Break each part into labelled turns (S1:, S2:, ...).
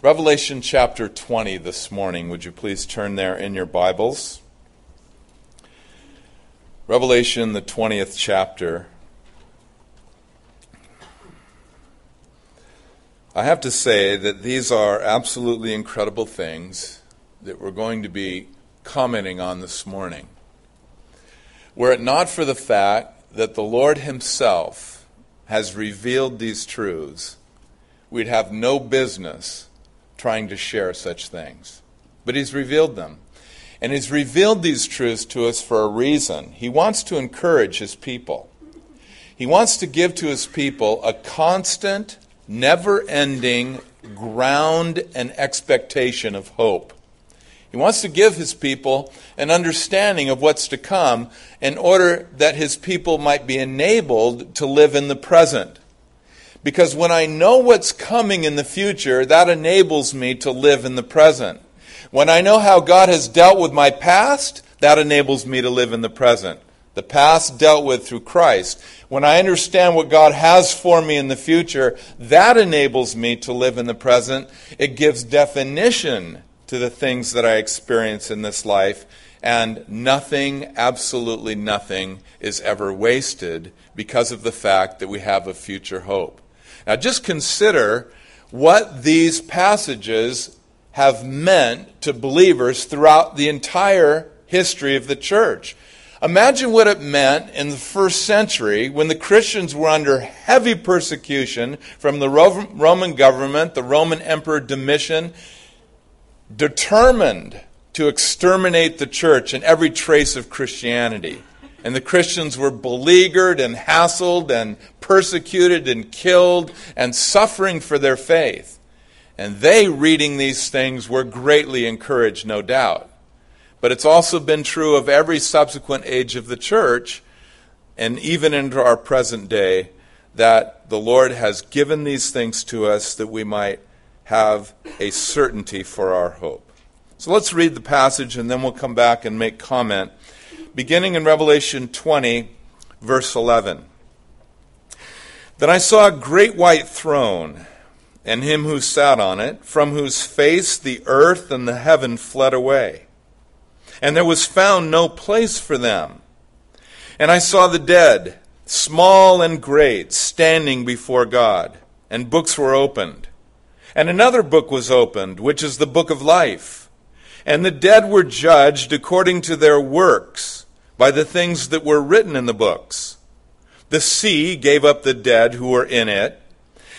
S1: Revelation chapter 20 this morning. Would you please turn there in your Bibles? Revelation, the 20th chapter. I have to say that these are absolutely incredible things that we're going to be commenting on this morning. Were it not for the fact that the Lord Himself has revealed these truths, we'd have no business trying to share such things. But He's revealed them. And He's revealed these truths to us for a reason. He wants to encourage His people. He wants to give to His people a constant, never ending ground and expectation of hope. He wants to give his people an understanding of what's to come in order that his people might be enabled to live in the present. Because when I know what's coming in the future, that enables me to live in the present. When I know how God has dealt with my past, that enables me to live in the present. The past dealt with through Christ. When I understand what God has for me in the future, that enables me to live in the present. It gives definition to the things that I experience in this life, and nothing, absolutely nothing, is ever wasted because of the fact that we have a future hope. Now, just consider what these passages have meant to believers throughout the entire history of the church. Imagine what it meant in the first century when the Christians were under heavy persecution from the Roman government, the Roman Emperor Domitian, determined to exterminate the church and every trace of Christianity. And the Christians were beleaguered and hassled and persecuted and killed and suffering for their faith. And they, reading these things, were greatly encouraged, no doubt. But it's also been true of every subsequent age of the church, and even into our present day, that the Lord has given these things to us that we might have a certainty for our hope. So let's read the passage and then we'll come back and make comment beginning in Revelation 20, verse 11. Then I saw a great white throne, and him who sat on it, from whose face the earth and the heaven fled away. And there was found no place for them. And I saw the dead, small and great, standing before God, and books were opened. And another book was opened, which is the book of life. And the dead were judged according to their works by the things that were written in the books. The sea gave up the dead who were in it,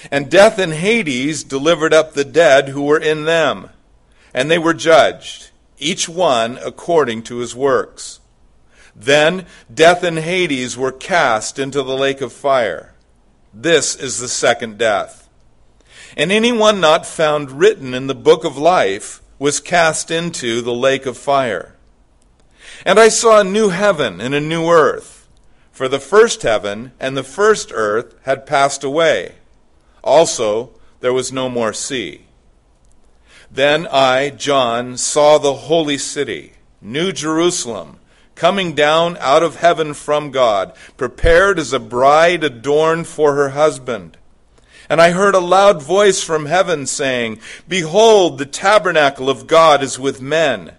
S1: and death and Hades delivered up the dead who were in them. And they were judged, each one according to his works. Then death and Hades were cast into the lake of fire. This is the second death. And anyone not found written in the book of life was cast into the lake of fire. And I saw a new heaven and a new earth, for the first heaven and the first earth had passed away. Also, there was no more sea. Then I, John, saw the holy city, New Jerusalem, coming down out of heaven from God, prepared as a bride adorned for her husband. And I heard a loud voice from heaven saying, Behold, the tabernacle of God is with men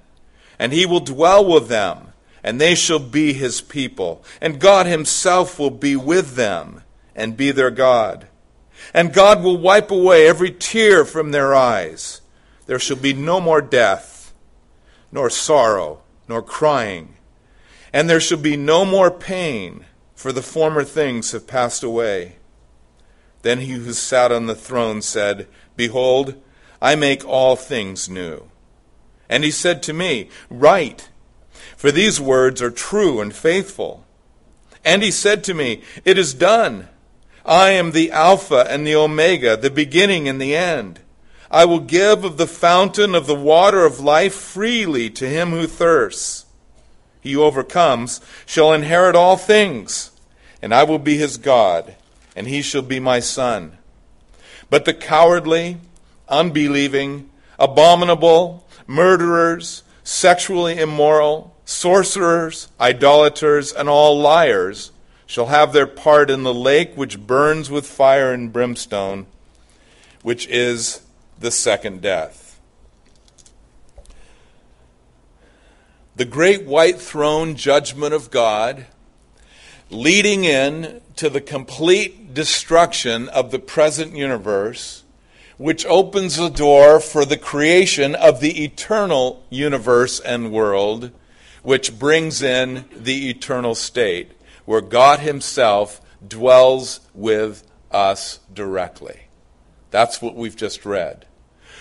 S1: and he will dwell with them, and they shall be his people, and God himself will be with them, and be their God. And God will wipe away every tear from their eyes. There shall be no more death, nor sorrow, nor crying, and there shall be no more pain, for the former things have passed away. Then he who sat on the throne said, Behold, I make all things new. And he said to me, Write, for these words are true and faithful. And he said to me, It is done. I am the Alpha and the Omega, the beginning and the end. I will give of the fountain of the water of life freely to him who thirsts. He who overcomes shall inherit all things, and I will be his God, and he shall be my son. But the cowardly, unbelieving, abominable, murderers, sexually immoral, sorcerers, idolaters, and all liars shall have their part in the lake which burns with fire and brimstone, which is the second death. The great white throne judgment of God leading in to the complete destruction of the present universe, which opens the door for the creation of the eternal universe and world, which brings in the eternal state, where God Himself dwells with us directly. That's what we've just read.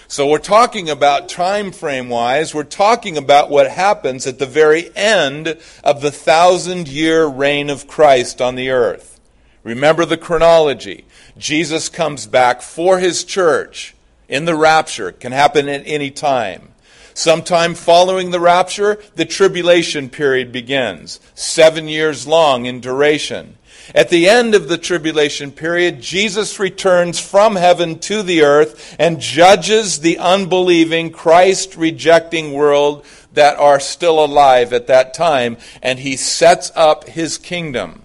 S1: So we're talking about time frame wise, we're talking about what happens at the very end of the thousand year reign of Christ on the earth. Remember the chronology. Jesus comes back for his church in the rapture. It can happen at any time. Sometime following the rapture, the tribulation period begins, seven years long in duration. At the end of the tribulation period, Jesus returns from heaven to the earth and judges the unbelieving, Christ rejecting world that are still alive at that time, and he sets up his kingdom.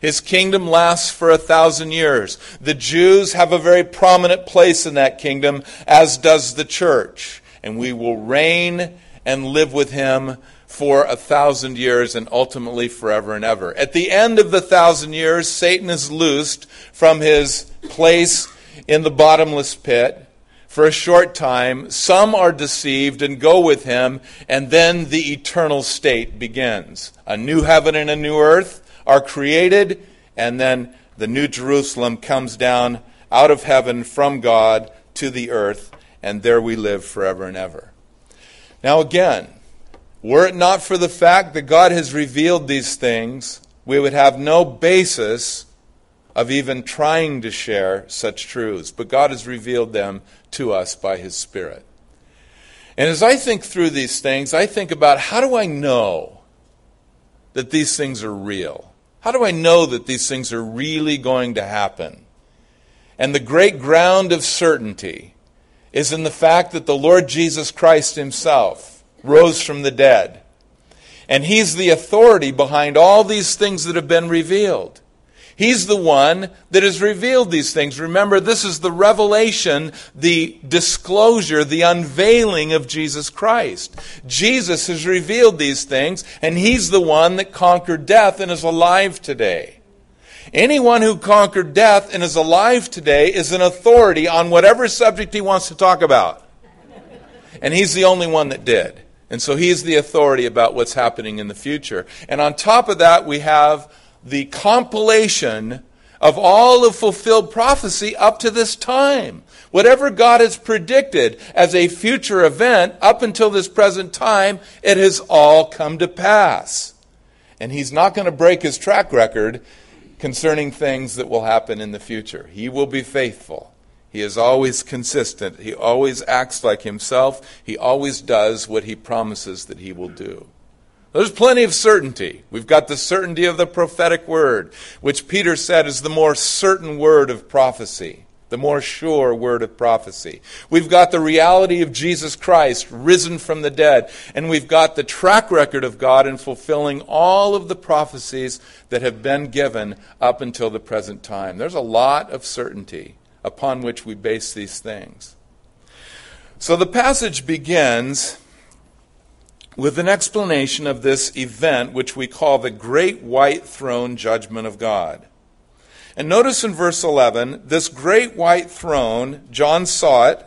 S1: His kingdom lasts for a thousand years. The Jews have a very prominent place in that kingdom, as does the church. And we will reign and live with him for a thousand years and ultimately forever and ever. At the end of the thousand years, Satan is loosed from his place in the bottomless pit for a short time. Some are deceived and go with him, and then the eternal state begins. A new heaven and a new earth are created, and then the new Jerusalem comes down out of heaven from God to the earth, and there we live forever and ever. Now, again, were it not for the fact that God has revealed these things, we would have no basis of even trying to share such truths. But God has revealed them to us by His Spirit. And as I think through these things, I think about how do I know that these things are real? How do I know that these things are really going to happen? And the great ground of certainty is in the fact that the Lord Jesus Christ Himself rose from the dead. And he's the authority behind all these things that have been revealed. He's the one that has revealed these things. Remember, this is the revelation, the disclosure, the unveiling of Jesus Christ. Jesus has revealed these things, and He's the one that conquered death and is alive today. Anyone who conquered death and is alive today is an authority on whatever subject he wants to talk about. And He's the only one that did. And so he's the authority about what's happening in the future. And on top of that, we have the compilation of all of fulfilled prophecy up to this time. Whatever God has predicted as a future event up until this present time, it has all come to pass. And he's not going to break his track record concerning things that will happen in the future. He will be faithful. He is always consistent. He always acts like himself. He always does what he promises that he will do. There's plenty of certainty. We've got the certainty of the prophetic word, which Peter said is the more certain word of prophecy, the more sure word of prophecy. We've got the reality of Jesus Christ risen from the dead, and we've got the track record of God in fulfilling all of the prophecies that have been given up until the present time. There's a lot of certainty upon which we base these things. So the passage begins with an explanation of this event, which we call the Great White Throne Judgment of God. And notice in verse 11, this great white throne, John saw it,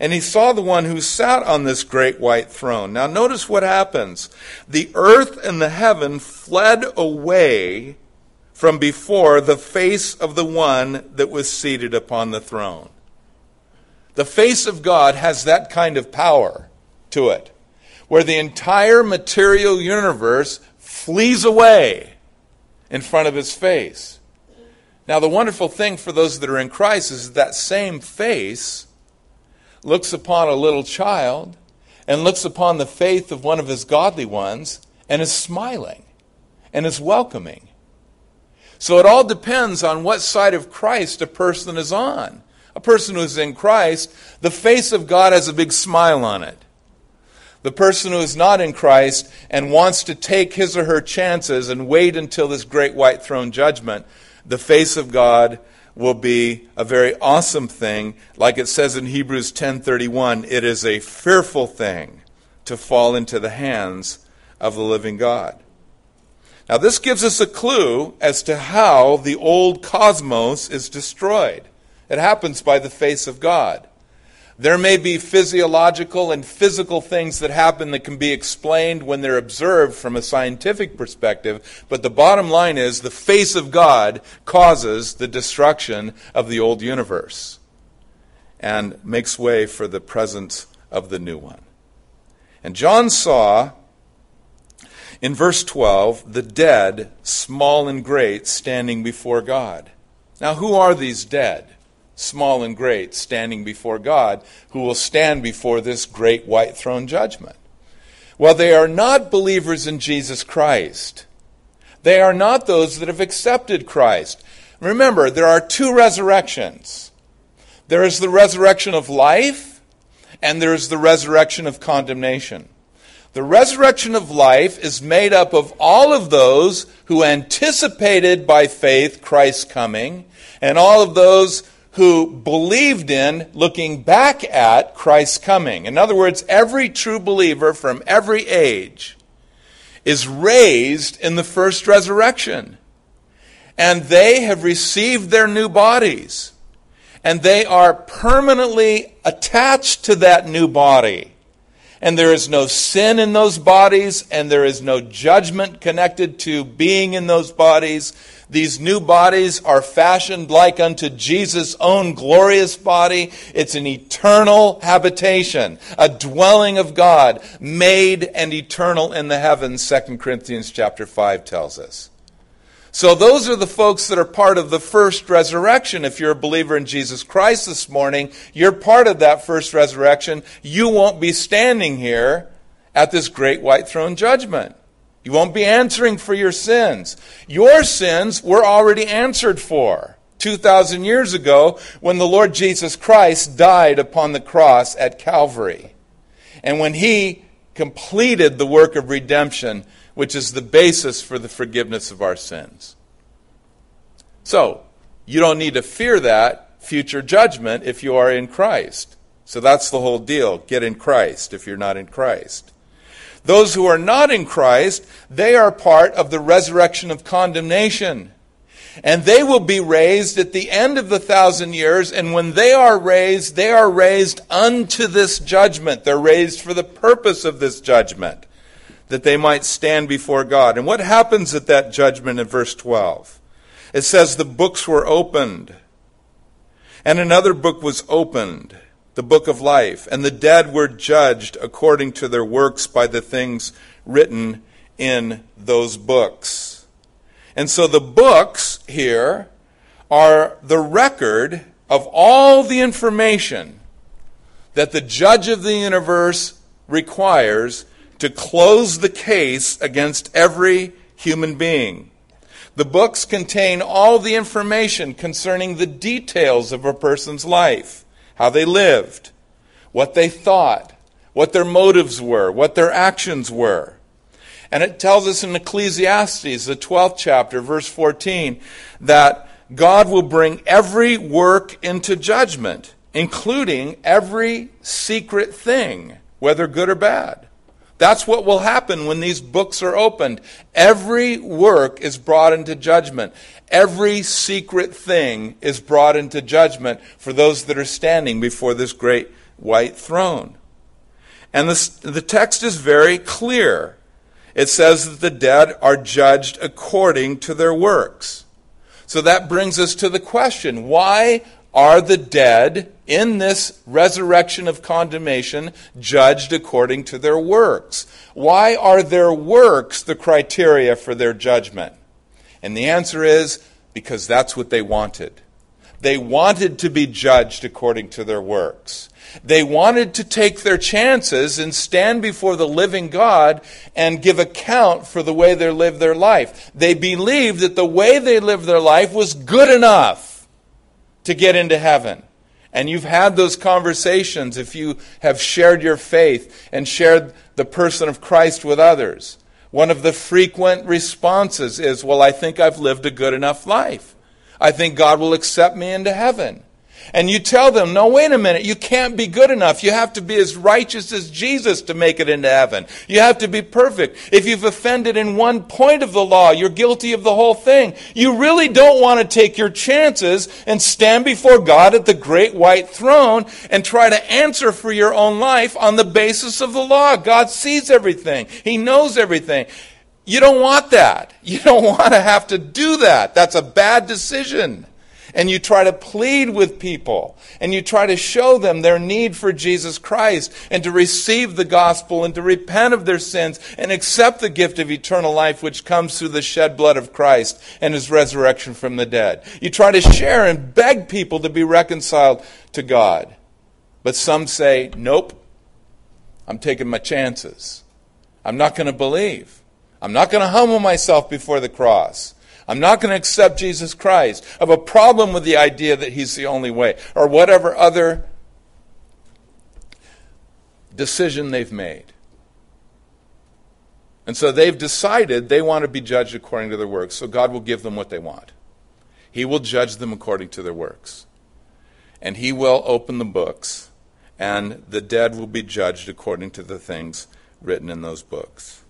S1: and he saw the one who sat on this great white throne. Now, notice what happens. The earth and the heaven fled away, from before the face of the one that was seated upon the throne. The face of God has that kind of power to it, where the entire material universe flees away in front of his face. Now, the wonderful thing for those that are in Christ is that same face looks upon a little child and looks upon the faith of one of his godly ones and is smiling and is welcoming so it all depends on what side of Christ a person is on. A person who's in Christ, the face of God has a big smile on it. The person who is not in Christ and wants to take his or her chances and wait until this great white throne judgment, the face of God will be a very awesome thing. Like it says in Hebrews 10:31, it is a fearful thing to fall into the hands of the living God. Now this gives us a clue as to how the old cosmos is destroyed. It happens by the face of God. There may be physiological and physical things that happen that can be explained when they're observed from a scientific perspective, but the bottom line is the face of God causes the destruction of the old universe and makes way for the presence of the new one. And John saw in verse 12 the dead, small and great, standing before God. Now, who are these dead? Small and great, standing before God, who will stand before this great white throne judgment. Well, they are not believers in Jesus Christ. They are not those that have accepted Christ. Remember, there are two resurrections there is the resurrection of life, and there is the resurrection of condemnation. The resurrection of life is made up of all of those who anticipated by faith Christ's coming, and all of those who believed in looking back at Christ's coming. In other words, every true believer from every age is raised in the first resurrection. And they have received their new bodies. And they are permanently attached to that new body. And there is no sin in those bodies, and there is no judgment connected to being in those bodies. These new bodies are fashioned like unto Jesus' own glorious body. It's an eternal habitation, a dwelling of God, made and eternal in the heavens, 2 Corinthians chapter 5 tells us. So those are the folks that are part of the first resurrection. If you're a believer in Jesus Christ this morning, you're part of that first resurrection. You won't be standing here at this great white throne judgment. You won't be answering for your sins. Your sins were already answered for 2,000 years ago when the Lord Jesus Christ died upon the cross at Calvary. And when he completed the work of redemption, which is the basis for the forgiveness of our sins. So, you don't need to fear that future judgment if you are in Christ. So that's the whole deal. Get in Christ if you're not in Christ. Those who are not in Christ, they are part of the resurrection of condemnation. And they will be raised at the end of the thousand years. And when they are raised, they are raised unto this judgment. They're raised for the purpose of this judgment, that they might stand before God. And what happens at that judgment in verse 12? It says the books were opened, and another book was opened the book of life, and the dead were judged according to their works by the things written in those books. And so the books here are the record of all the information that the judge of the universe requires to close the case against every human being. The books contain all the information concerning the details of a person's life how they lived, what they thought, what their motives were, what their actions were. And it tells us in Ecclesiastes, the 12th chapter, verse 14, that God will bring every work into judgment, including every secret thing, whether good or bad. That's what will happen when these books are opened. Every work is brought into judgment. Every secret thing is brought into judgment for those that are standing before this great white throne. And this, the text is very clear. It says that the dead are judged according to their works. So that brings us to the question why are the dead in this resurrection of condemnation judged according to their works? Why are their works the criteria for their judgment? And the answer is because that's what they wanted. They wanted to be judged according to their works. They wanted to take their chances and stand before the living God and give account for the way they lived their life. They believed that the way they lived their life was good enough to get into heaven. And you've had those conversations if you have shared your faith and shared the person of Christ with others. One of the frequent responses is, Well, I think I've lived a good enough life. I think God will accept me into heaven. And you tell them, no, wait a minute, you can't be good enough. You have to be as righteous as Jesus to make it into heaven. You have to be perfect. If you've offended in one point of the law, you're guilty of the whole thing. You really don't want to take your chances and stand before God at the great white throne and try to answer for your own life on the basis of the law. God sees everything. He knows everything. You don't want that. You don't want to have to do that. That's a bad decision. And you try to plead with people and you try to show them their need for Jesus Christ and to receive the gospel and to repent of their sins and accept the gift of eternal life which comes through the shed blood of Christ and his resurrection from the dead. You try to share and beg people to be reconciled to God. But some say, nope, I'm taking my chances. I'm not going to believe. I'm not going to humble myself before the cross. I'm not going to accept Jesus Christ. I have a problem with the idea that He's the only way, or whatever other decision they've made. And so they've decided they want to be judged according to their works, so God will give them what they want. He will judge them according to their works. And He will open the books, and the dead will be judged according to the things written in those books.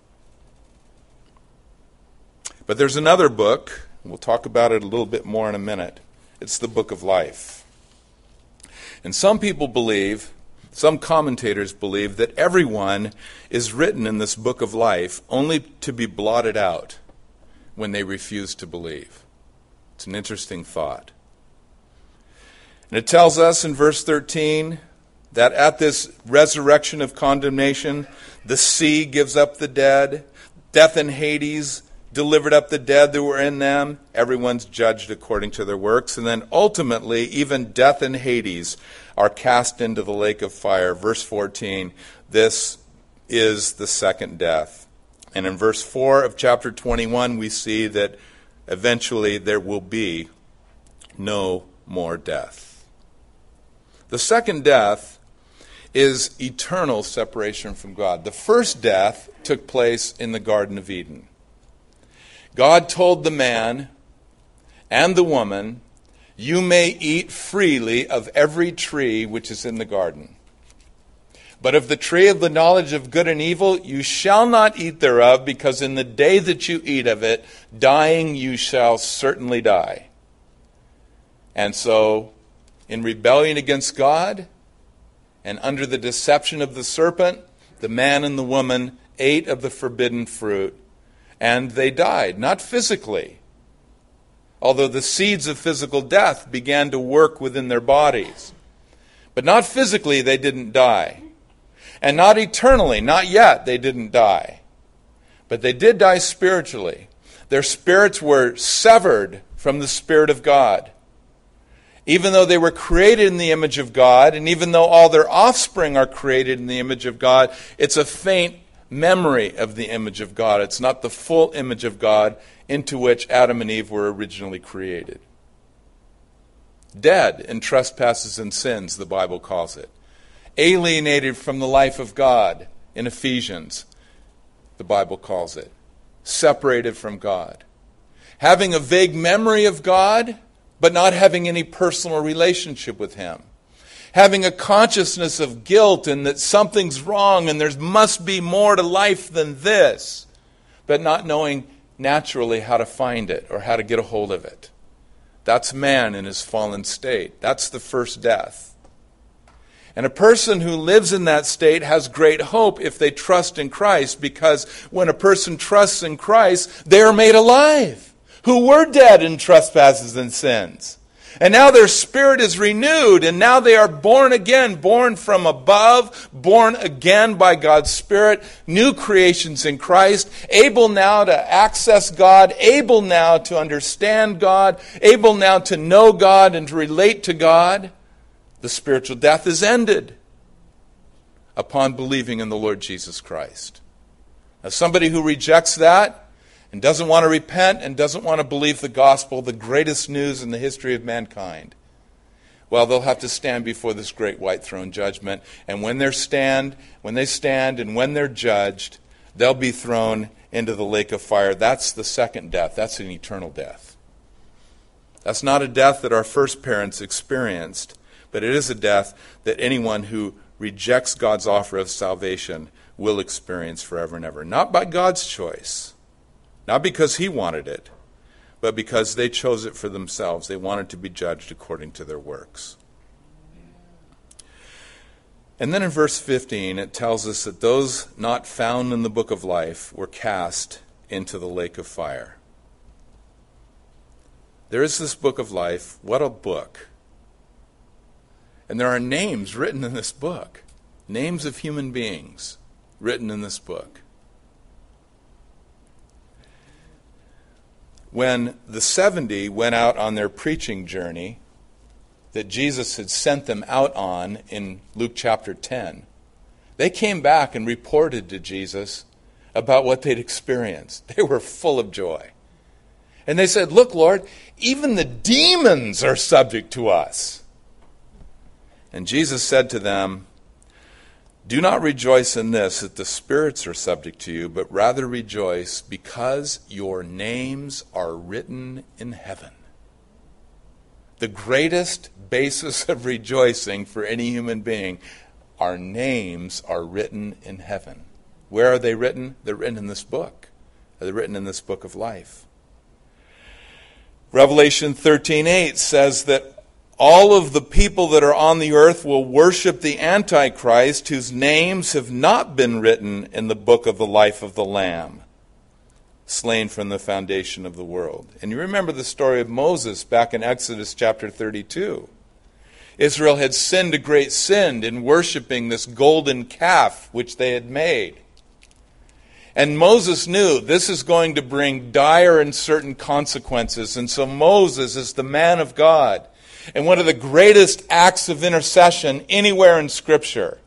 S1: But there's another book, we'll talk about it a little bit more in a minute. It's the book of life. And some people believe, some commentators believe, that everyone is written in this book of life only to be blotted out when they refuse to believe. It's an interesting thought. And it tells us in verse 13 that at this resurrection of condemnation, the sea gives up the dead, death and Hades delivered up the dead that were in them. Everyone's judged according to their works. And then ultimately, even death and Hades are cast into the lake of fire. Verse 14 this is the second death. And in verse 4 of chapter 21, we see that eventually there will be no more death. The second death is eternal separation from God. The first death took place in the Garden of Eden. God told the man and the woman, You may eat freely of every tree which is in the garden. But of the tree of the knowledge of good and evil, you shall not eat thereof, because in the day that you eat of it, dying you shall certainly die. And so, in rebellion against God, and under the deception of the serpent, the man and the woman ate of the forbidden fruit and they died. Not physically, although the seeds of physical death began to work within their bodies. But not physically, they didn't die. And not eternally, not yet, they didn't die. But they did die spiritually. Their spirits were severed from the Spirit of God. Even though they were created in the image of God, and even though all their offspring are created in the image of God, it's a faint memory of the image of God. It's not the full image of God into which Adam and Eve were originally created. Dead in trespasses and sins, the Bible calls it. Alienated from the life of God in Ephesians, the Bible calls it. Separated from God. Having a vague memory of God, but not having any personal relationship with Him having a consciousness of guilt and that something's wrong and there must be more to life than this, but not knowing naturally how to find it or how to get a hold of it. That's man in his fallen state. That's the first death. And a person who lives in that state has great hope if they trust in Christ, because when a person trusts in Christ, they are made alive, who were dead in trespasses and sins. And now their spirit is renewed, and now they are born again, born from above, born again by God's Spirit, new creations in Christ, able now to access God, able now to understand God, able now to know God and to relate to God. The spiritual death is ended upon believing in the Lord Jesus Christ. Now, somebody who rejects that, and doesn't want to repent and doesn't want to believe the gospel, the greatest news in the history of mankind, well, they'll have to stand before this great white throne judgment. And when they stand, when they stand and when they're judged, they'll be thrown into the lake of fire. That's the second death. That's an eternal death. That's not a death that our first parents experienced, but it is a death that anyone who rejects God's offer of salvation will experience forever and ever. Not by God's choice, not because He wanted it, but because they chose it for themselves. They wanted to be judged according to their works. And then in verse 15, it tells us that those not found in the book of life were cast into the lake of fire. There is this book of life. What a book! And there are names written in this book, names of human beings written in this book. When the 70 went out on their preaching journey that Jesus had sent them out on in Luke chapter 10, they came back and reported to Jesus about what they'd experienced. They were full of joy. And they said, Look, Lord, even the demons are subject to us. And Jesus said to them, Do not rejoice in this, that the spirits are subject to you, but rather rejoice because your names are written in heaven. The greatest basis of rejoicing for any human being, our names are written in heaven. Where are they written? They're written in this book. They're written in this book of life. Revelation 13:8 says that all of the people that are on the earth will worship the antichrist whose names have not been written in the book of the life of the lamb slain from the foundation of the world. And you remember the story of Moses back in Exodus chapter 32. Israel had sinned a great sin in worshiping this golden calf which they had made. And Moses knew this is going to bring dire and certain consequences. And so Moses is the man of God. And one of the greatest acts of intercession anywhere in Scripture.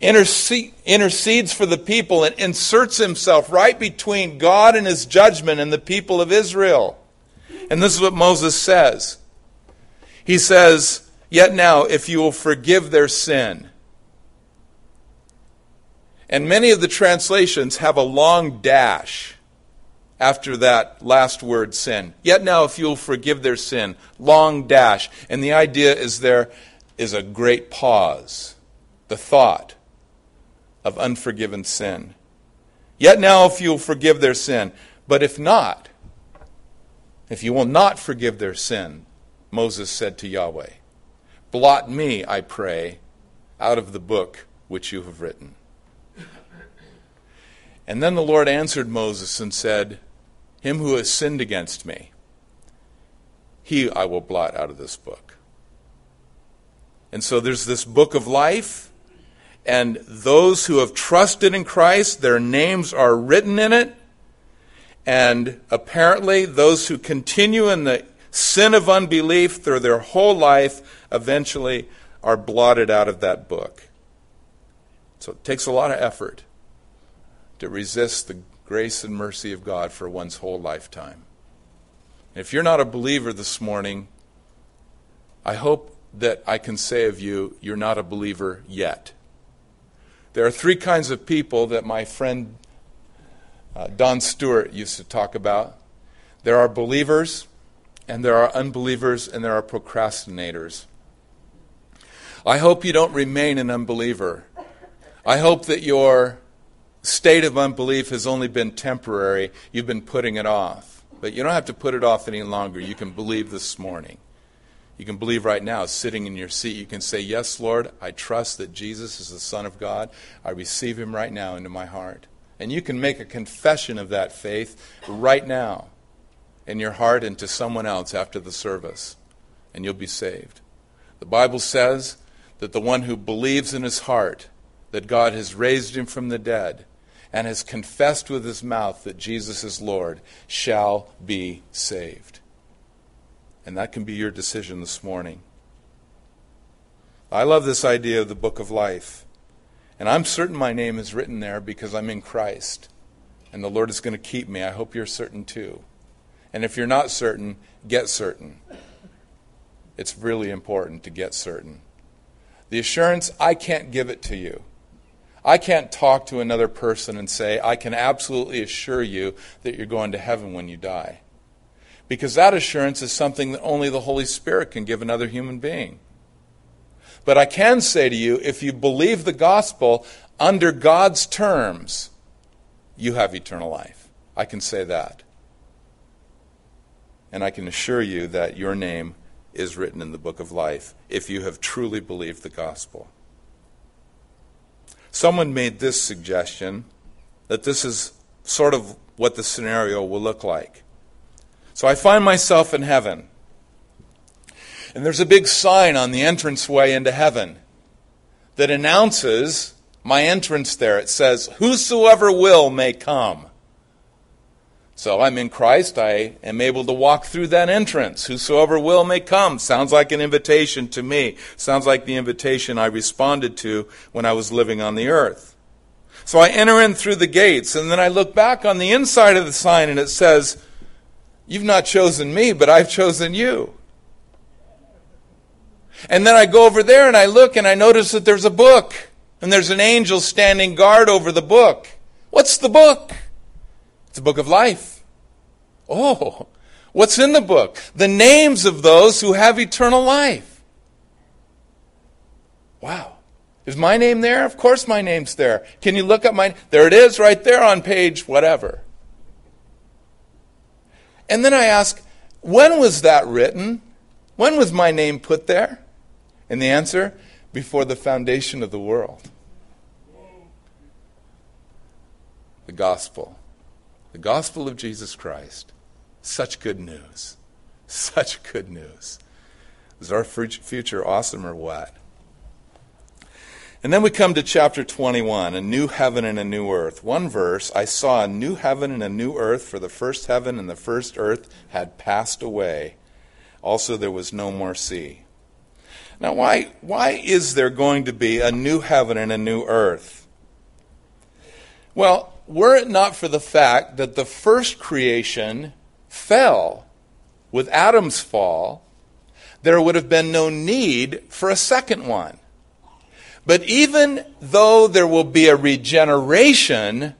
S1: intercedes for the people and inserts himself right between God and his judgment and the people of Israel. And this is what Moses says. He says, Yet now, if you will forgive their sin, and many of the translations have a long dash after that last word sin. Yet now, if you'll forgive their sin, long dash. And the idea is there is a great pause, the thought of unforgiven sin. Yet now, if you'll forgive their sin. But if not, if you will not forgive their sin, Moses said to Yahweh, blot me, I pray, out of the book which you have written. And then the Lord answered Moses and said, Him who has sinned against me, he I will blot out of this book. And so there's this book of life, and those who have trusted in Christ, their names are written in it. And apparently, those who continue in the sin of unbelief through their whole life eventually are blotted out of that book. So it takes a lot of effort to resist the grace and mercy of God for one's whole lifetime. If you're not a believer this morning, I hope that I can say of you, you're not a believer yet. There are three kinds of people that my friend uh, Don Stewart used to talk about there are believers, and there are unbelievers, and there are procrastinators. I hope you don't remain an unbeliever. I hope that you're state of unbelief has only been temporary. You've been putting it off. But you don't have to put it off any longer. You can believe this morning. You can believe right now, sitting in your seat. You can say, Yes, Lord, I trust that Jesus is the Son of God. I receive him right now into my heart. And you can make a confession of that faith right now in your heart and to someone else after the service, and you'll be saved. The Bible says that the one who believes in his heart that God has raised him from the dead and has confessed with his mouth that Jesus is Lord shall be saved. And that can be your decision this morning. I love this idea of the book of life. And I'm certain my name is written there because I'm in Christ. And the Lord is going to keep me. I hope you're certain too. And if you're not certain, get certain. It's really important to get certain. The assurance, I can't give it to you. I can't talk to another person and say, I can absolutely assure you that you're going to heaven when you die. because that assurance is something that only the Holy Spirit can give another human being. But I can say to you, if you believe the gospel under God's terms, you have eternal life. I can say that. And I can assure you that your name is written in the book of life if you have truly believed the gospel. Someone made this suggestion that this is sort of what the scenario will look like. So I find myself in heaven. And there's a big sign on the entranceway into heaven that announces my entrance there. It says, Whosoever will may come. So I'm in Christ. I am able to walk through that entrance. Whosoever will may come. Sounds like an invitation to me. Sounds like the invitation I responded to when I was living on the earth. So I enter in through the gates, and then I look back on the inside of the sign, and it says, You've not chosen me, but I've chosen you. And then I go over there and I look and I notice that there's a book, and there's an angel standing guard over the book. What's the book? It's a book of life. Oh, what's in the book? The names of those who have eternal life. Wow. Is my name there? Of course my name's there. Can you look up my There it is right there on page whatever. And then I ask, when was that written? When was my name put there? And the answer, before the foundation of the world. The gospel. The gospel of Jesus Christ. Such good news. Such good news. Is our future awesome or what? And then we come to chapter 21, a new heaven and a new earth. One verse, I saw a new heaven and a new earth, for the first heaven and the first earth had passed away. Also, there was no more sea. Now, why, why is there going to be a new heaven and a new earth? Well, were it not for the fact that the first creation fell with Adam's fall, there would have been no need for a second one. But even though there will be a regeneration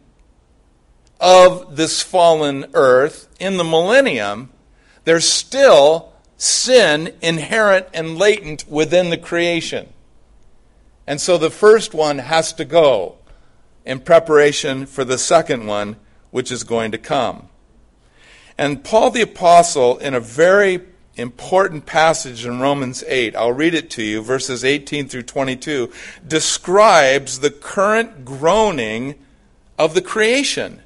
S1: of this fallen earth in the millennium, there's still sin inherent and latent within the creation. And so the first one has to go in preparation for the second one, which is going to come. And Paul the Apostle, in a very important passage in Romans 8, I'll read it to you, verses 18 through 22, describes the current groaning of the creation.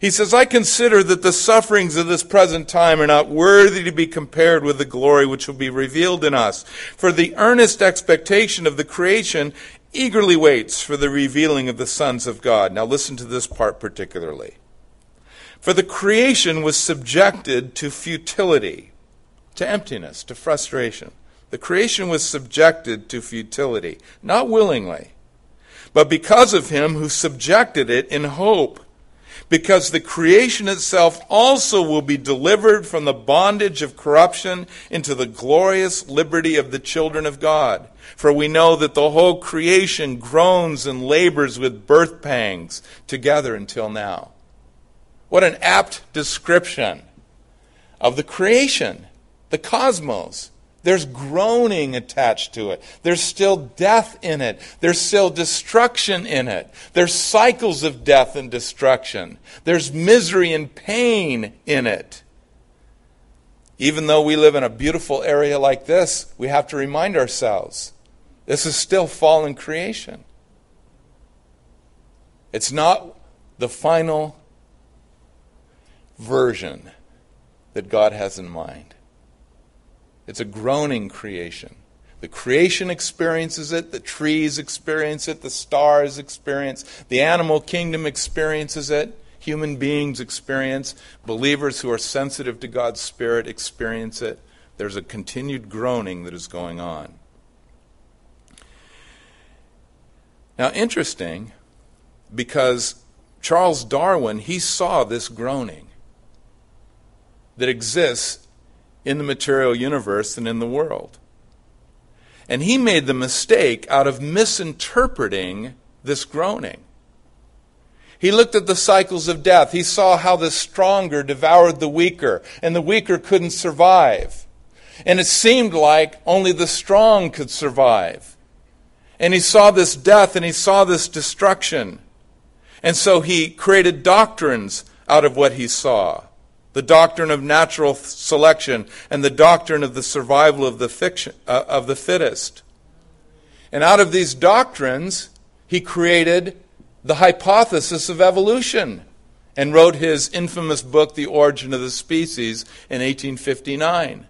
S1: He says, I consider that the sufferings of this present time are not worthy to be compared with the glory which will be revealed in us. For the earnest expectation of the creation eagerly waits for the revealing of the sons of God. Now listen to this part particularly. For the creation was subjected to futility to emptiness, to frustration. The creation was subjected to futility, not willingly, but because of him who subjected it in hope. Because the creation itself also will be delivered from the bondage of corruption into the glorious liberty of the children of God. For we know that the whole creation groans and labors with birth pangs together until now. What an apt description of the creation the cosmos. There's groaning attached to it. There's still death in it. There's still destruction in it. There's cycles of death and destruction. There's misery and pain in it. Even though we live in a beautiful area like this, we have to remind ourselves this is still fallen creation. It's not the final version that God has in mind. It's a groaning creation. The creation experiences it, the trees experience it, the stars experience, it. the animal kingdom experiences it, human beings experience, believers who are sensitive to God's Spirit experience it. There's a continued groaning that is going on. Now, interesting, because Charles Darwin, he saw this groaning that exists in the material universe and in the world. And he made the mistake out of misinterpreting this groaning. He looked at the cycles of death. He saw how the stronger devoured the weaker, and the weaker couldn't survive. And it seemed like only the strong could survive. And he saw this death and he saw this destruction. And so he created doctrines out of what he saw the doctrine of natural selection and the doctrine of the survival of the, fiction, uh, of the fittest. And out of these doctrines, he created the hypothesis of evolution and wrote his infamous book, The Origin of the Species, in 1859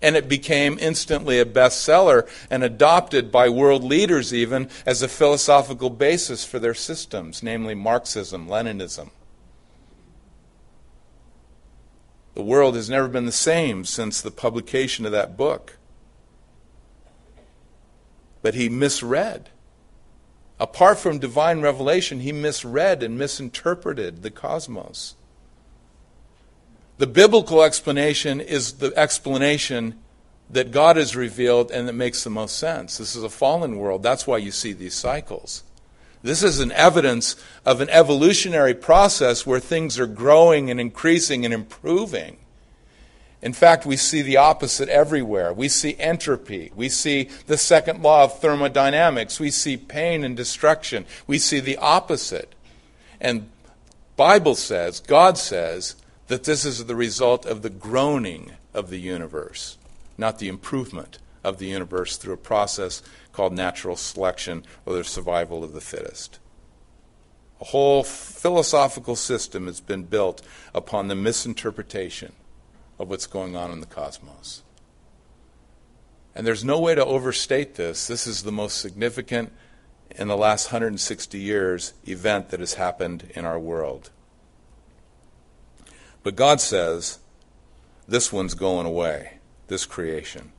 S1: and it became instantly a bestseller and adopted by world leaders even as a philosophical basis for their systems, namely Marxism, Leninism. The world has never been the same since the publication of that book. But he misread. Apart from divine revelation, he misread and misinterpreted the cosmos. The biblical explanation is the explanation that God has revealed and that makes the most sense. This is a fallen world. That's why you see these cycles. This is an evidence of an evolutionary process where things are growing and increasing and improving. In fact, we see the opposite everywhere. We see entropy. We see the second law of thermodynamics. We see pain and destruction. We see the opposite. And Bible says, God says, that this is the result of the groaning of the universe, not the improvement of the universe through a process called natural selection or the survival of the fittest. A whole philosophical system has been built upon the misinterpretation of what's going on in the cosmos. And there's no way to overstate this. This is the most significant in the last 160 years event that has happened in our world. But God says, this one's going away, this creation.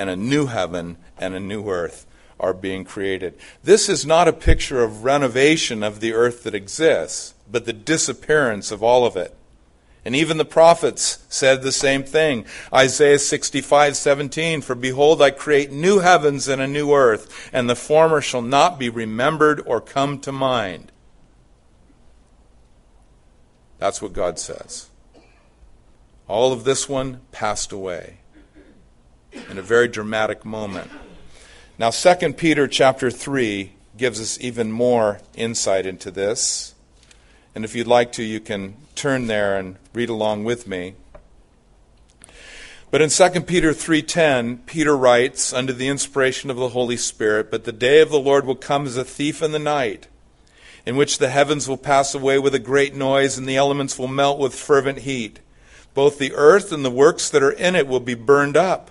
S1: And a new heaven and a new earth are being created. This is not a picture of renovation of the earth that exists, but the disappearance of all of it. And even the prophets said the same thing. Isaiah 65:17 For behold I create new heavens and a new earth and the former shall not be remembered or come to mind. That's what God says. All of this one passed away in a very dramatic moment. Now 2 Peter chapter 3 gives us even more insight into this. And if you'd like to, you can turn there and read along with me. But in 2 Peter 3:10, Peter writes under the inspiration of the Holy Spirit, "But the day of the Lord will come as a thief in the night, in which the heavens will pass away with a great noise, and the elements will melt with fervent heat. Both the earth and the works that are in it will be burned up.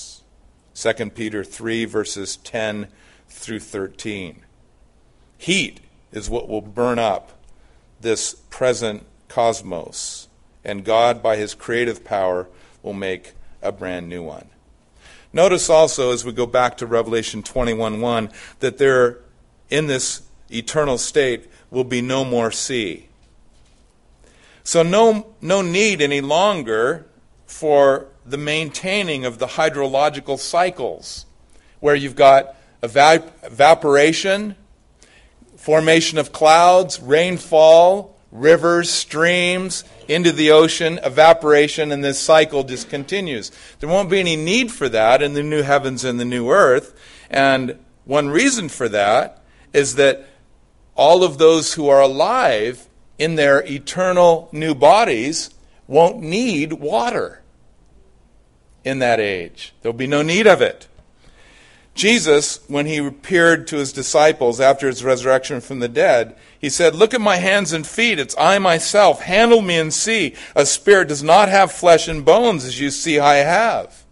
S1: 2 Peter 3, verses 10 through 13. Heat is what will burn up this present cosmos, and God, by his creative power, will make a brand new one. Notice also, as we go back to Revelation 21 1, that there, in this eternal state, will be no more sea. So, no, no need any longer for the maintaining of the hydrological cycles, where you've got evap- evaporation, formation of clouds, rainfall, rivers, streams into the ocean, evaporation, and this cycle just continues. There won't be any need for that in the new heavens and the new earth. And one reason for that is that all of those who are alive in their eternal new bodies won't need water in that age. There'll be no need of it. Jesus, when he appeared to his disciples after his resurrection from the dead, he said, Look at my hands and feet. It's I myself. Handle me and see. A spirit does not have flesh and bones as you see I have.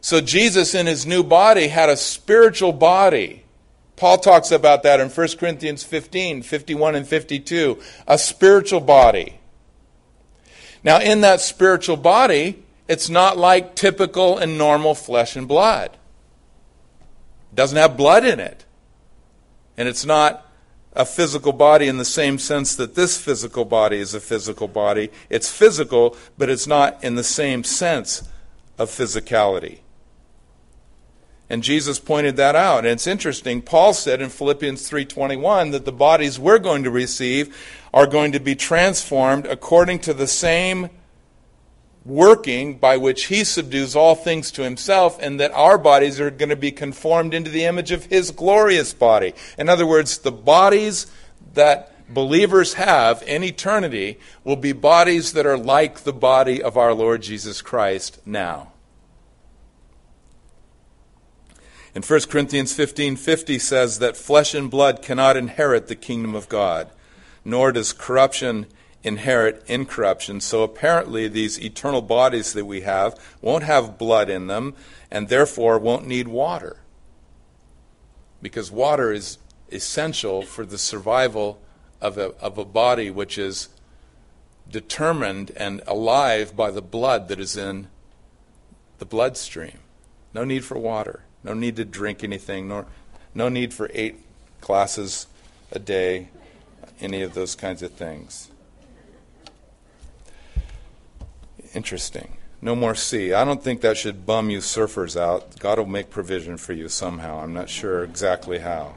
S1: So Jesus, in his new body, had a spiritual body Paul talks about that in 1 Corinthians 15, 51 and 52. A spiritual body. Now, in that spiritual body, it's not like typical and normal flesh and blood. It doesn't have blood in it. And it's not a physical body in the same sense that this physical body is a physical body. It's physical, but it's not in the same sense of physicality. And Jesus pointed that out. And it's interesting. Paul said in Philippians 3:21 that the bodies we're going to receive are going to be transformed according to the same working by which he subdues all things to himself, and that our bodies are going to be conformed into the image of his glorious body. In other words, the bodies that believers have in eternity will be bodies that are like the body of our Lord Jesus Christ now. In 1 Corinthians 15:50 says that flesh and blood cannot inherit the kingdom of God, nor does corruption inherit incorruption. So apparently, these eternal bodies that we have won't have blood in them and therefore won't need water. Because water is essential for the survival of a, of a body which is determined and alive by the blood that is in the bloodstream. No need for water. No need to drink anything. Nor, no need for eight glasses a day. Any of those kinds of things. Interesting. No more sea. I don't think that should bum you surfers out. God will make provision for you somehow. I'm not sure exactly how.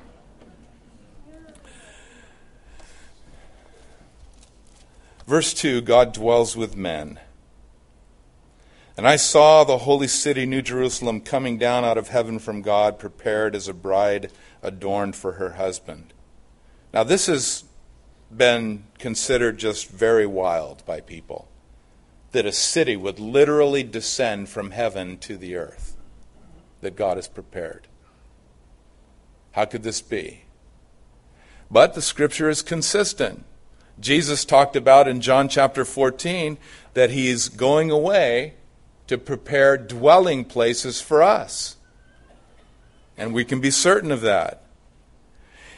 S1: Verse 2 God dwells with men. And I saw the holy city, New Jerusalem, coming down out of heaven from God, prepared as a bride adorned for her husband. Now, this has been considered just very wild by people that a city would literally descend from heaven to the earth that God has prepared. How could this be? But the scripture is consistent. Jesus talked about in John chapter 14 that he's going away to prepare dwelling places for us. And we can be certain of that.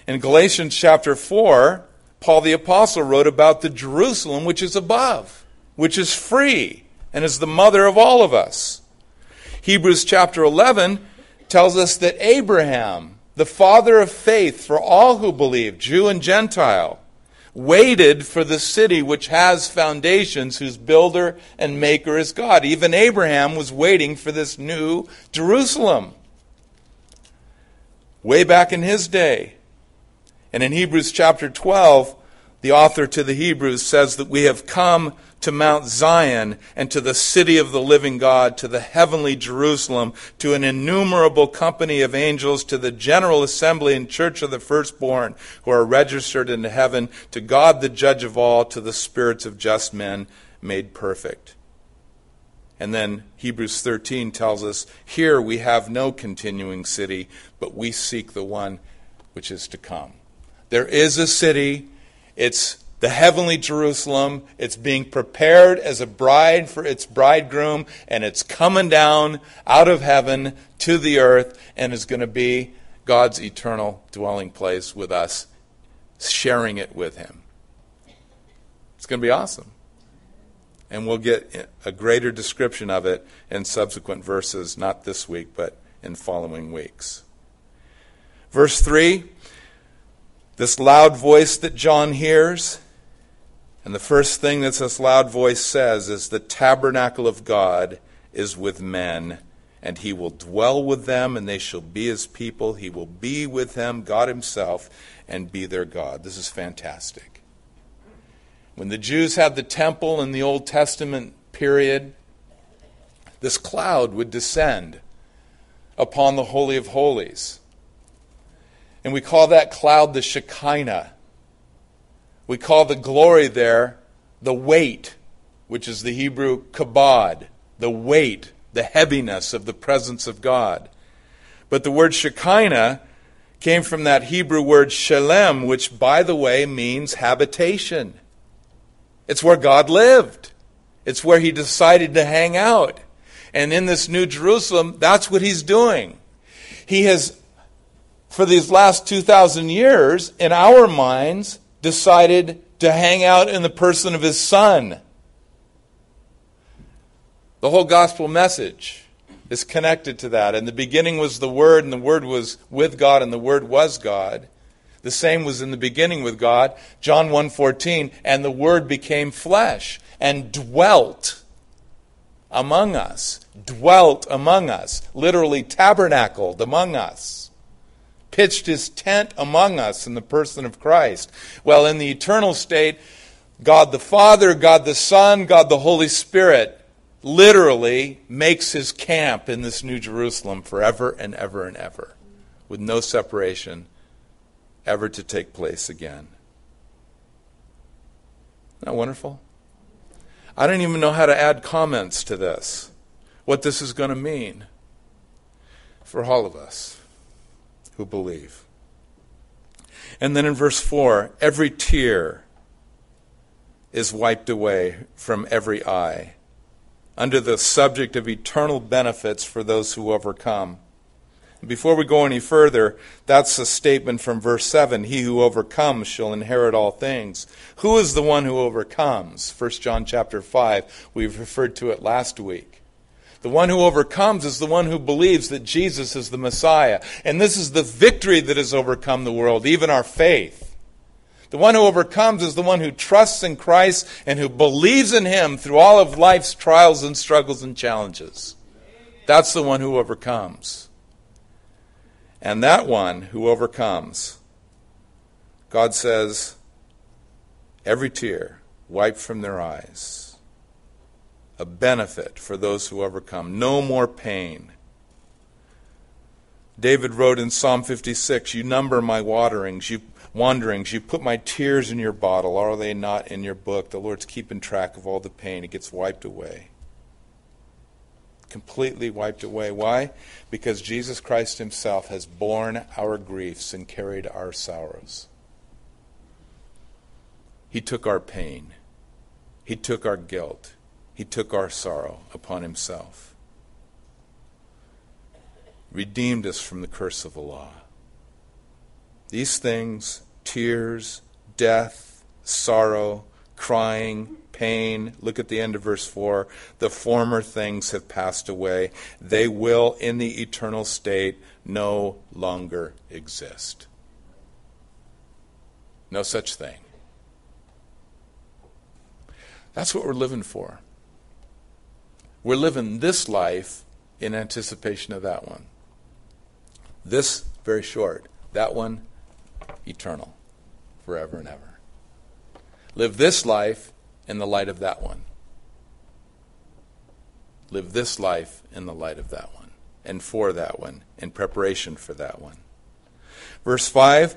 S1: In Galatians chapter 4, Paul the Apostle wrote about the Jerusalem which is above which is free and is the mother of all of us. Hebrews chapter 11 tells us that Abraham, the father of faith for all who believe, Jew and Gentile, waited for the city which has foundations, whose builder and maker is God. Even Abraham was waiting for this new Jerusalem. Way back in his day. And in Hebrews chapter 12, the author to the Hebrews says that we have come to Mount Zion and to the city of the living God, to the heavenly Jerusalem, to an innumerable company of angels, to the general assembly and church of the firstborn who are registered in heaven, to God the judge of all, to the spirits of just men made perfect. And then Hebrews 13 tells us here we have no continuing city, but we seek the one which is to come. There is a city it's the heavenly Jerusalem. It's being prepared as a bride for its bridegroom, and it's coming down out of heaven to the earth and is going to be God's eternal dwelling place with us, sharing it with Him. It's going to be awesome. And we'll get a greater description of it in subsequent verses, not this week, but in following weeks. Verse 3 this loud voice that John hears. And the first thing that this loud voice says is the tabernacle of God is with men, and he will dwell with them, and they shall be his people. He will be with them, God himself, and be their God. This is fantastic. When the Jews had the temple in the Old Testament period, this cloud would descend upon the Holy of Holies. And we call that cloud the Shekinah. We call the glory there the weight, which is the Hebrew kabod, the weight, the heaviness of the presence of God. But the word Shekinah came from that Hebrew word shalem, which, by the way, means habitation. It's where God lived, it's where He decided to hang out. And in this New Jerusalem, that's what He's doing. He has for these last 2,000 years, in our minds, decided to hang out in the person of his son. The whole gospel message is connected to that. In the beginning was the Word, and the Word was with God, and the Word was God. The same was in the beginning with God. John 1:14, and the Word became flesh and dwelt among us. Dwelt among us. Literally tabernacled among us. Pitched his tent among us in the person of Christ. Well, in the eternal state, God the Father, God the Son, God the Holy Spirit literally makes his camp in this New Jerusalem forever and ever and ever, with no separation ever to take place again. Isn't that wonderful? I don't even know how to add comments to this, what this is going to mean for all of us who believe. And then in verse 4, every tear is wiped away from every eye under the subject of eternal benefits for those who overcome. Before we go any further, that's a statement from verse 7 He who overcomes shall inherit all things. Who is the one who overcomes? 1 John chapter 5. We've referred to it last week. The one who overcomes is the one who believes that Jesus is the Messiah. And this is the victory that has overcome the world, even our faith. The one who overcomes is the one who trusts in Christ and who believes in Him through all of life's trials and struggles and challenges. That's the one who overcomes. And that one who overcomes, God says, every tear wiped from their eyes. A benefit for those who overcome. No more pain. David wrote in Psalm 56 You number my waterings, you wanderings. You put my tears in your bottle. Are they not in your book? The Lord's keeping track of all the pain. It gets wiped away. Completely wiped away. Why? Because Jesus Christ Himself has borne our griefs and carried our sorrows. He took our pain. He took our guilt. He took our sorrow upon Himself. Redeemed us from the curse of the law. These things, tears, death, sorrow, crying, pain, look at the end of verse 4. The former things have passed away. They will, in the eternal state, no longer exist. No such thing. That's what we're living for. We're living this life in anticipation of that one. This, very short. That one, eternal, forever and ever. Live this life in the light of that one. Live this life in the light of that one, and for that one, in preparation for that one. Verse 5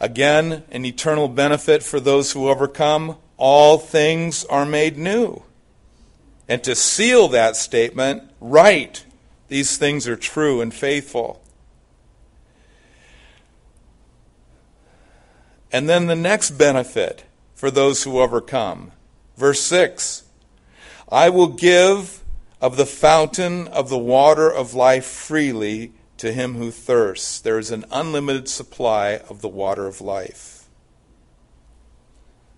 S1: again, an eternal benefit for those who overcome. All things are made new. And to seal that statement, right, these things are true and faithful. And then the next benefit for those who overcome. Verse 6 I will give of the fountain of the water of life freely to him who thirsts. There is an unlimited supply of the water of life.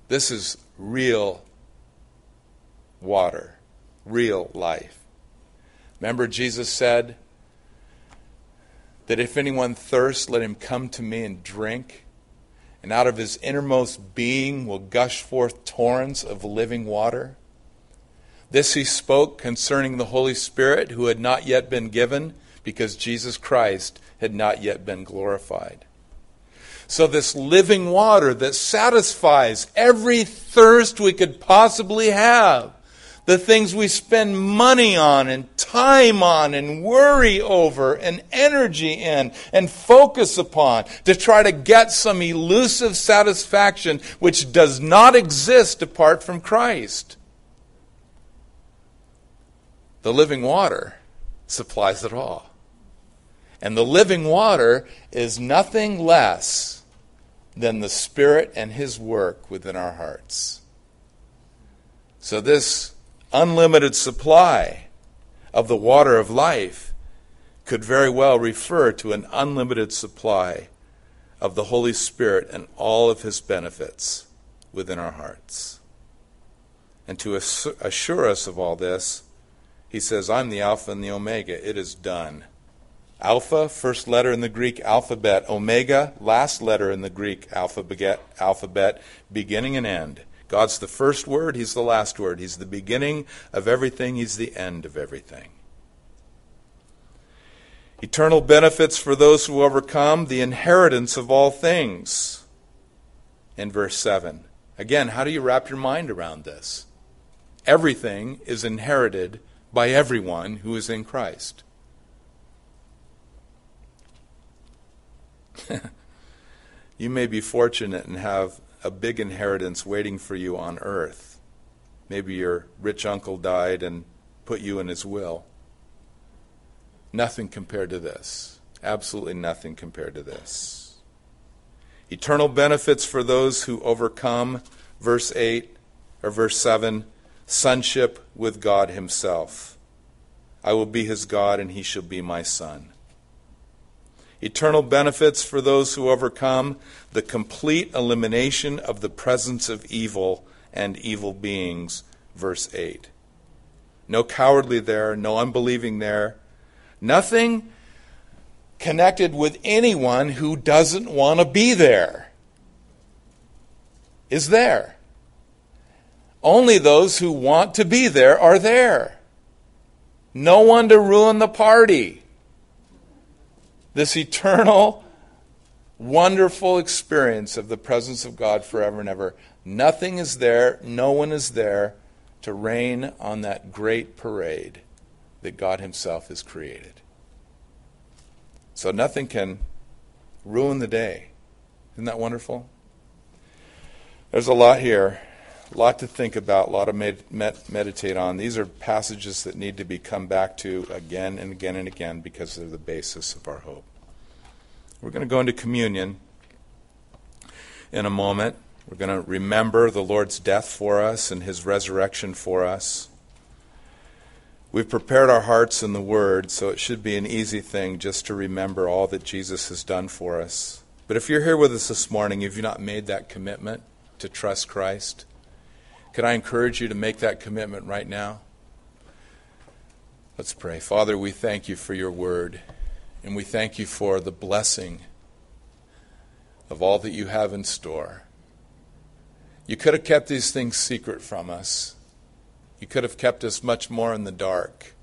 S1: This is real water, real life. Remember, Jesus said that if anyone thirsts, let him come to me and drink and out of his innermost being will gush forth torrents of living water. This he spoke concerning the Holy Spirit, who had not yet been given, because Jesus Christ had not yet been glorified. So, this living water that satisfies every thirst we could possibly have the things we spend money on and time on and worry over and energy in and focus upon to try to get some elusive satisfaction which does not exist apart from Christ. The living water supplies it all. And the living water is nothing less than the Spirit and His work within our hearts. So, this unlimited supply of the water of life could very well refer to an unlimited supply of the Holy Spirit and all of his benefits within our hearts. And to assure us of all this, he says, I'm the Alpha and the Omega. It is done. Alpha, first letter in the Greek alphabet. Omega, last letter in the Greek alphabet, alphabet beginning and end. God's the first word, He's the last word. He's the beginning of everything, He's the end of everything. Eternal benefits for those who overcome, the inheritance of all things. In verse 7. Again, how do you wrap your mind around this? Everything is inherited by everyone who is in Christ. you may be fortunate and have a big inheritance waiting for you on earth. Maybe your rich uncle died and put you in his will. Nothing compared to this. Absolutely nothing compared to this. Eternal benefits for those who overcome, verse 8 or verse 7, sonship with God Himself. I will be His God, and He shall be my Son. Eternal benefits for those who overcome, the complete elimination of the presence of evil and evil beings, verse 8. No cowardly there, no unbelieving there, Nothing connected with anyone who doesn't want to be there is there. Only those who want to be there are there. No one to ruin the party. This eternal, wonderful experience of the presence of God forever and ever. Nothing is there, no one is there to rain on that great parade that God Himself has created. So nothing can ruin the day. Isn't that wonderful? There's a lot here, a lot to think about, a lot to med- med- meditate on. These are passages that need to be come back to again and again and again because they're the basis of our hope. We're going to go into communion in a moment. We're going to remember the Lord's death for us and his resurrection for us. We've prepared our hearts in the Word, so it should be an easy thing just to remember all that Jesus has done for us. But if you're here with us this morning, if you've not made that commitment to trust Christ, can I encourage you to make that commitment right now? Let's pray. Father, we thank you for your Word, and we thank you for the blessing of all that you have in store. You could have kept these things secret from us. You could have kept us much more in the dark,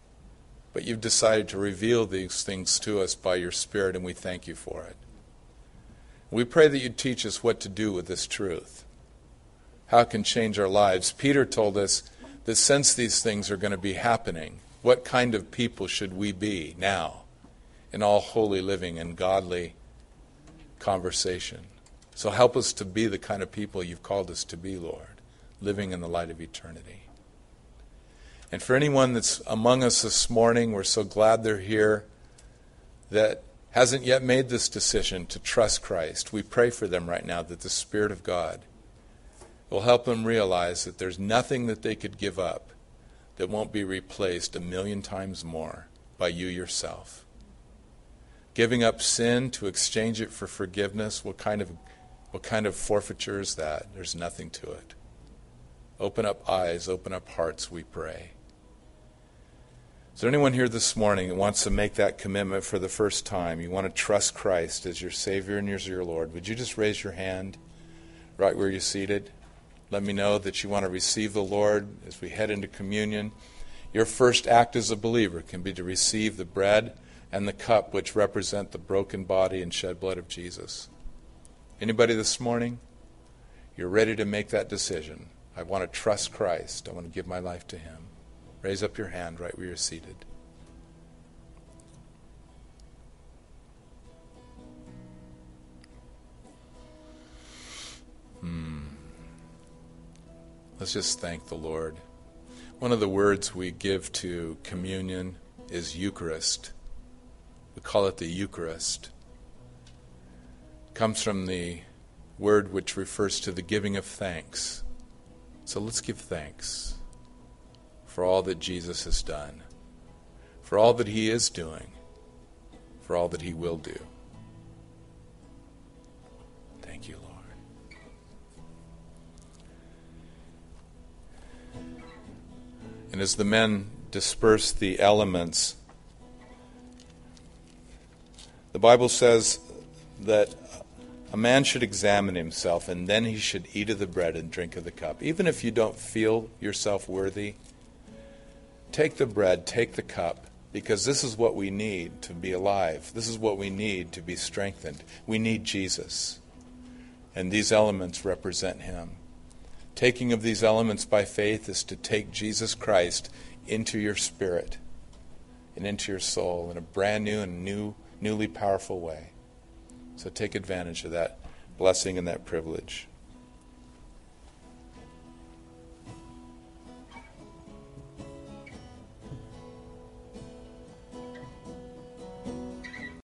S1: but you've decided to reveal these things to us by your Spirit, and we thank you for it. We pray that you teach us what to do with this truth, how it can change our lives. Peter told us that since these things are going to be happening, what kind of people should we be now in all holy living and godly conversation? So help us to be the kind of people you've called us to be, Lord, living in the light of eternity. And for anyone that's among us this morning, we're so glad they're here that hasn't yet made this decision to trust Christ. We pray for them right now that the Spirit of God will help them realize that there's nothing that they could give up that won't be replaced a million times more by you yourself. Giving up sin to exchange it for forgiveness, what kind of what kind of forfeiture is that? There's nothing to it. Open up eyes, open up hearts, we pray. Is there anyone here this morning that wants to make that commitment for the first time? You want to trust Christ as your Savior and as your Lord? Would you just raise your hand right where you're seated? Let me know that you want to receive the Lord as we head into communion. Your first act as a believer can be to receive the bread and the cup which represent the broken body and shed blood of Jesus. Anybody this morning? You're ready to make that decision. I want to trust Christ. I want to give my life to Him. Raise up your hand right where you're seated. Let's just thank the Lord. One of the words we give to communion is Eucharist. We call it the Eucharist. It comes from the word which refers to the giving of thanks. So let's give thanks for all that Jesus has done, for all that he is doing, for all that He will do. Thank you, Lord. And as the men disperse the elements, the Bible says that a man should examine himself and then he should eat of the bread and drink of the cup. Even if you don't feel yourself worthy, take the bread, take the cup, because this is what we need to be alive. This is what we need to be strengthened. We need Jesus. And these elements represent him. Taking of these elements by faith is to take Jesus Christ into your spirit and into your soul in a brand new and new, newly powerful way. So take advantage of that blessing and that privilege.